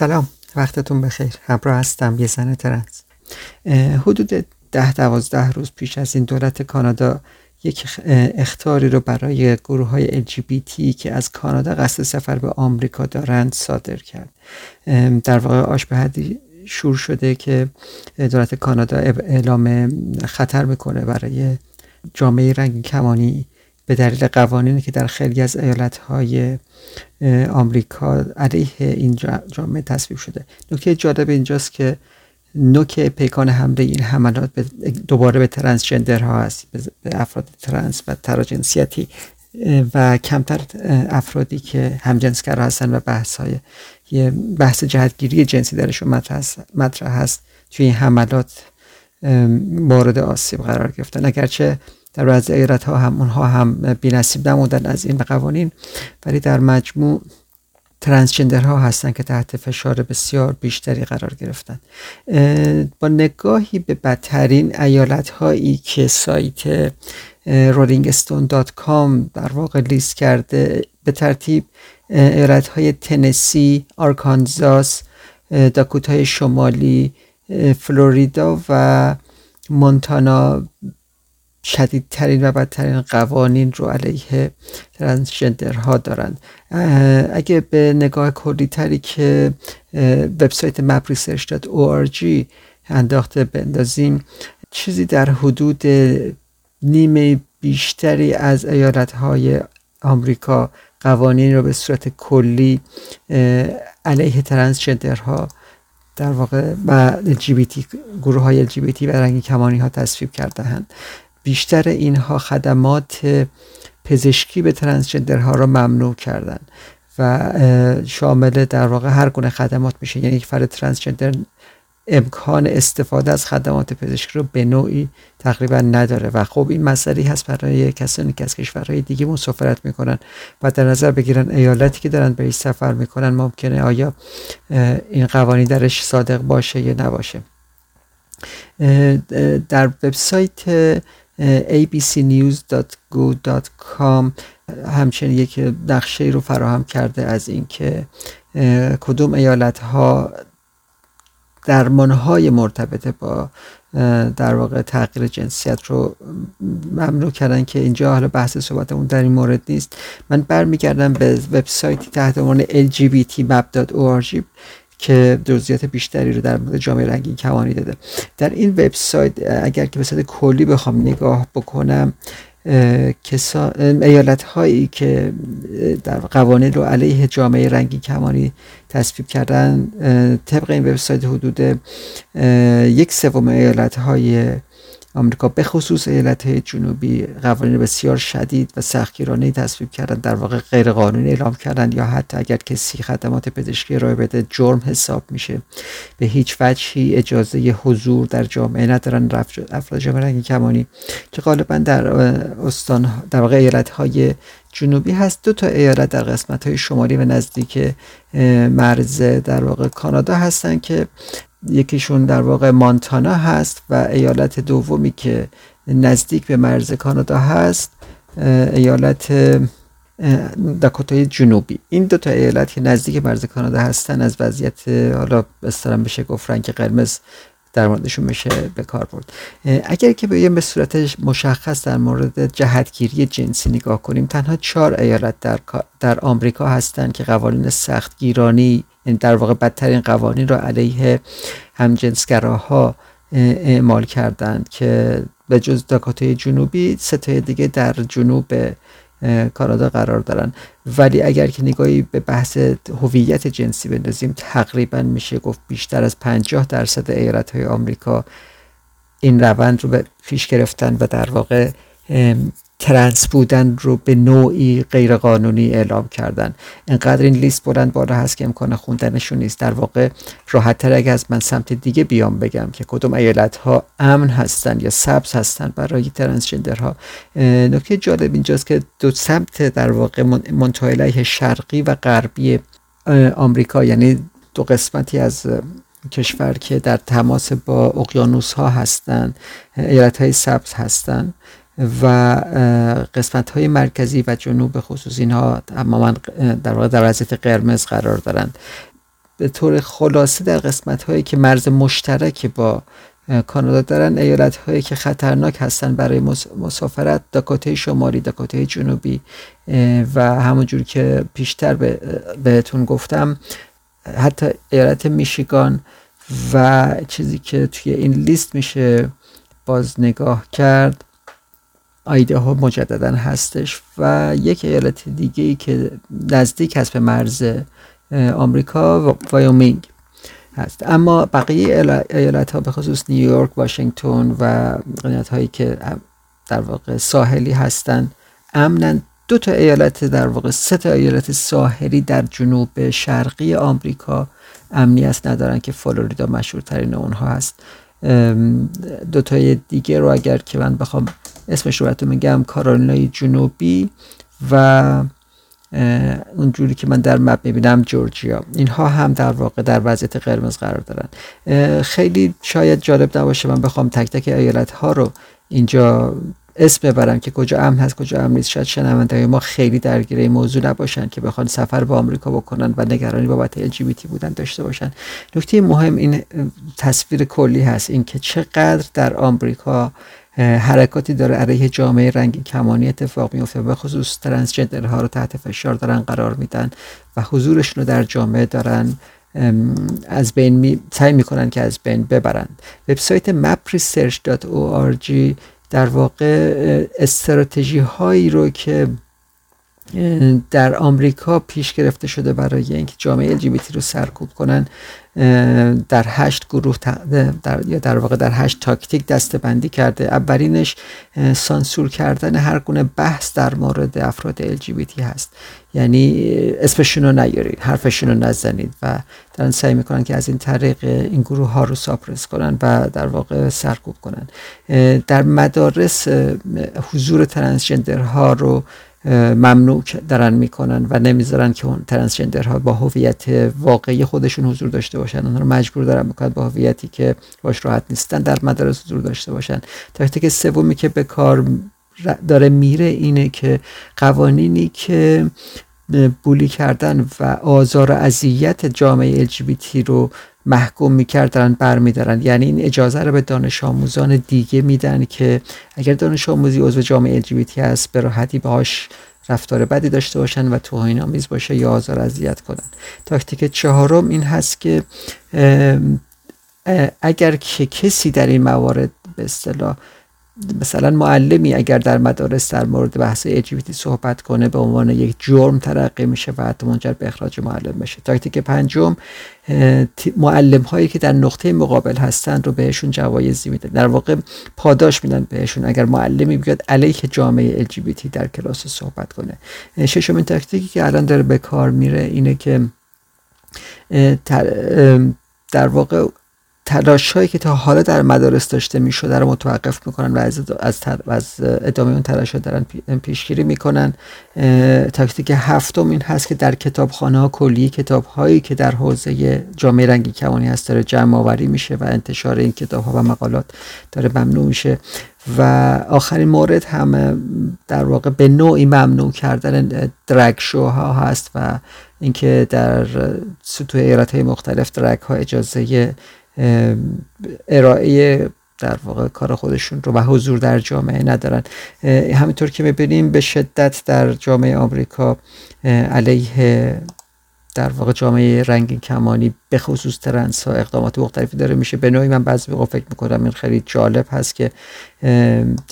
سلام. وقتتون بخیر. همراه هستم. یه زن ترنس. حدود ده دوازده روز پیش از این دولت کانادا یک اختاری رو برای گروه های LGBT که از کانادا قصد سفر به آمریکا دارند صادر کرد. در واقع آش به حدی شور شده که دولت کانادا اعلام خطر می‌کنه برای جامعه رنگ کمانی به دلیل قوانینی که در خیلی از ایالتهای آمریکا علیه این جامعه تصویب شده. نکته جالب اینجاست که نوک پیکان حمله این حملات دوباره به ترنسجندرها هست به افراد ترنس و تراجنسیتی و کمتر افرادی که همجنسگر هستن و بحث های بحث جهتگیری جنسی درشون مطرح هست توی این حملات مورد آسیب قرار گرفتن. اگرچه در بعضی ایالت ها هم اونها هم نصیب نمودن از این قوانین. ولی در مجموع ها هستند که تحت فشار بسیار بیشتری قرار گرفتن. با نگاهی به بدترین ایالت هایی که سایت rollingstone.com در واقع لیست کرده به ترتیب ایالت های تنسی، آرکانزاس، داکوتای شمالی، فلوریدا و مونتانا شدیدترین و بدترین قوانین رو علیه ترنسجندرها دارند اگه به نگاه کلی تری که وبسایت mapresearch.org انداخته بندازیم چیزی در حدود نیمه بیشتری از ایالت های آمریکا قوانین رو به صورت کلی علیه ترنسجندرها در واقع و LGBT گروه های LGBT و رنگی کمانی ها تصویب کرده هند. بیشتر اینها خدمات پزشکی به ترنسجندرها را ممنوع کردن و شامل در واقع هر گونه خدمات میشه. یعنی یک فرد ترنسجندر امکان استفاده از خدمات پزشکی رو به نوعی تقریبا نداره. و خب این مسئله هست برای کسانی که از کشورهای دیگه مسافرت می‌کنن و در نظر بگیرن ایالتی که دارن به سفر می‌کنن ممکنه آیا این قوانین درش صادق باشه یا نباشه. در وبسایت abcnews.go.com همچنین یک نقشه رو فراهم کرده از اینکه کدوم ایالت ها درمان های مرتبط با در واقع تغییر جنسیت رو ممنوع کردن که اینجا حالا بحث صحبتمون در این مورد نیست. من برمیگردم به وبسایتی تحت عنوان lgbtmap.org که جزئیات بیشتری رو در مورد جامعه رنگین کمانی داده. در این وبسایت اگر که به صورت کلی بخوام نگاه بکنم ایالت هایی که در قوانین رو علیه جامعه رنگی کمانی تصویب کردن طبق این وبسایت حدود یک سوم ایالت های آمریکا به خصوص ایالت جنوبی قوانین بسیار شدید و سختگیرانه تصویب کردن در واقع غیر قانونی اعلام کردن یا حتی اگر کسی خدمات پزشکی ارائه بده جرم حساب میشه. به هیچ وجهی اجازه حضور در جامعه ندارن. افراد جامعه رنگی کمانی که غالبا در استان در واقع ایالت های جنوبی هست. دو تا ایالت در قسمت های شمالی و نزدیک مرز در واقع کانادا هستن که یکیشون در واقع مانتانا هست و ایالت دومی که نزدیک به مرز کانادا هست ایالت داکوتای جنوبی. این دو تا ایالت که نزدیک مرز کانادا هستن از وضعیت حالا بسترم بشه گفت رنگ قرمز در موردشون میشه به کار برد. اگر که به به صورت مشخص در مورد جهتگیری جنسی نگاه کنیم تنها چهار ایالت در, در آمریکا هستند که قوانین سختگیرانی در واقع بدترین قوانین را علیه همجنسگراها اعمال کردند که به جز داکاتای جنوبی سه دیگه در جنوب کانادا قرار دارن. ولی اگر که نگاهی به بحث هویت جنسی بندازیم تقریبا میشه گفت بیشتر از 50 درصد ایالت های آمریکا این روند رو به پیش گرفتن و در واقع ترنس بودن رو به نوعی غیرقانونی اعلام کردن. انقدر این لیست بلند بالا هست که امکان خوندنشون نیست. در واقع راحت تر اگه از من سمت دیگه بیام بگم که کدوم ایالت ها امن هستن یا سبز هستن برای ها نکته جالب اینجاست که دو سمت در واقع منطقه شرقی و غربی آمریکا یعنی دو قسمتی از کشور که در تماس با اقیانوس ها هستند ایالت های سبز هستند و قسمت های مرکزی و جنوب خصوص اینها تماما در واقع در وضعیت قرمز قرار دارند. به طور خلاصه در قسمت هایی که مرز مشترک با کانادا دارن ایالت هایی که خطرناک هستن برای مسافرت داکوتای شمالی داکوتای جنوبی و همونجور که پیشتر بهتون گفتم حتی ایالت میشیگان و چیزی که توی این لیست میشه باز نگاه کرد آیداهو مجددا هستش و یک ایالت دیگه ای که نزدیک هست به مرز آمریکا وایومینگ هست. اما بقیه ایالت ها به خصوص نیویورک واشنگتن و قنیت هایی که در واقع ساحلی هستند امنن دو تا ایالت در واقع سه تا ایالت ساحلی در جنوب شرقی آمریکا امنیت ندارن که فلوریدا مشهورترین اونها هست. دو تای دیگه رو اگر که من بخوام اسمش رو میگم کارولینای جنوبی و اونجوری که من در مپ می‌بینم جورجیا. اینها هم در واقع در وضعیت قرمز قرار دارن. خیلی شاید جالب نباشه من بخوام تک تک ایالت ها رو اینجا اسم ببرم که کجا امن هست کجا امن نیست. شاید شنونده ما خیلی درگیر این موضوع نباشن که بخوان سفر به آمریکا بکنن و نگرانی بابت LGBT بودن داشته باشن. نکته مهم این تصویر کلی هست. اینکه چقدر در آمریکا حرکاتی داره علیه جامعه رنگی کمانی اتفاق میفته به خصوص ترنسجندرها رو تحت فشار دارن قرار میدن و حضورشون رو در جامعه دارن از بین می... سعی می‌کنن که از بین ببرند. وبسایت mapresearch.org در واقع استراتژی هایی رو که در آمریکا پیش گرفته شده برای اینکه جامعه LGBT رو سرکوب کنن در هشت گروه در یا در واقع در هشت تاکتیک دسته کرده. اولینش سانسور کردن هر گونه بحث در مورد افراد LGBT هست. یعنی اسمشون رو نیارید حرفشون رو نزنید و دارن سعی می‌کنن که از این طریق این گروه ها رو ساپرس کنن و در واقع سرکوب کنن. در مدارس حضور ها رو ممنوع دارن می‌کنن و نمی‌ذارن که اون ها با هویت واقعی خودشون حضور داشته باشن. اونها رو مجبور دارن می‌کنن با هویتی که باش راحت نیستن در مدارس حضور داشته باشن. تاکتیک سومی که به کار داره میره اینه که قوانینی که بولی کردن و آزار و اذیت جامعه LGBT رو محکوم می‌کردن برمیدارن. یعنی این اجازه رو به دانش آموزان دیگه میدن که اگر دانش آموزی عضو جامعه LGBT هست به راحتی باهاش رفتار بدی داشته باشن و توهین آمیز باشه یا آزار اذیت کنن. تاکتیک چهارم این هست که اگر که کسی در این موارد به اصطلاح مثلا معلمی اگر در مدارس در مورد بحث LGBT صحبت کنه به عنوان یک جرم ترقی میشه و حتی منجر به اخراج معلم بشه. تاکتیک پنجم معلم هایی که در نقطه مقابل هستند رو بهشون جوایزی میدن. در واقع پاداش میدن بهشون. اگر معلمی بیاد علیه جامعه LGBT در کلاس صحبت کنه. ششمین تاکتیکی که الان داره به کار میره اینه که در واقع تلاش هایی که تا حالا در مدارس داشته می شده رو متوقف می‌کنن و از, از, از ادامه اون تلاش ها دارن پیشگیری می‌کنن. تاکتیک هفتم این هست که در کتابخانه ها کلی کتاب هایی که در حوزه جامعه رنگی کمانی هست داره جمع آوری میشه و انتشار این کتاب ها و مقالات داره ممنوع میشه. و آخرین مورد هم در واقع به نوعی ممنوع کردن درگ شوها هست و اینکه در سطوح ایالت های مختلف درگ ها اجازه ارائه در واقع کار خودشون رو و حضور در جامعه ندارن. همینطور که می‌بینیم به شدت در جامعه آمریکا علیه در واقع جامعه رنگین کمانی به خصوص ترنس ها اقدامات مختلفی داره میشه. به نوعی من بعضی موقع فکر می‌کنم این خیلی جالب هست که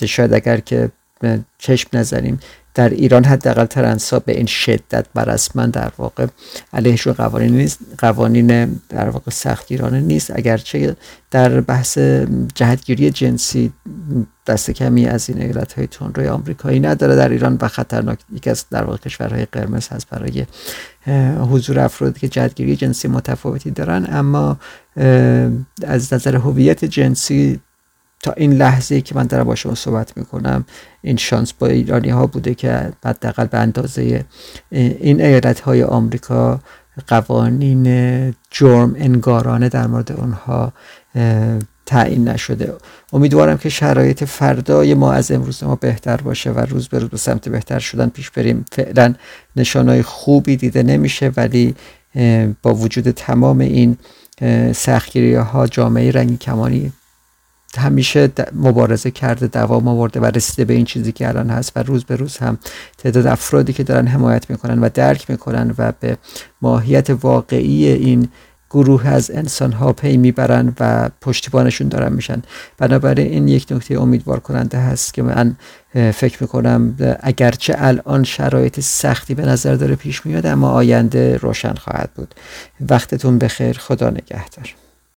شاید اگر که چشم نزنیم در ایران حداقل ترنسا به این شدت برسمن در واقع علیهشون قوانین نیست قوانین در واقع سختگیرانه نیست. اگرچه در بحث جهتگیری جنسی دست کمی از این ایالت های روی آمریکایی نداره در ایران و خطرناک یکی از در واقع کشورهای قرمز هست برای حضور افرادی که جهتگیری جنسی متفاوتی دارن. اما از نظر هویت جنسی تا این لحظه که من دارم با شما صحبت می‌کنم این شانس با ایرانی ها بوده که حداقل به اندازه این ایالت های آمریکا قوانین جرم انگارانه در مورد اونها تعیین نشده. امیدوارم که شرایط فردای ما از امروز ما بهتر باشه و روز به روز به سمت بهتر شدن پیش بریم. فعلا نشانهای خوبی دیده نمیشه ولی با وجود تمام این سختگیری ها جامعه رنگی کمانی همیشه مبارزه کرده دوام آورده و رسیده به این چیزی که الان هست و روز به روز هم تعداد افرادی که دارن حمایت می‌کنن و درک می‌کنن و به ماهیت واقعی این گروه از انسان ها پی می‌برن و پشتیبانشون دارن میشن. بنابراین این یک نکته امیدوار کننده هست که من فکر می‌کنم اگرچه الان شرایط سختی به نظر داره پیش میاد اما آینده روشن خواهد بود. وقتتون بخیر خدا نگهدار.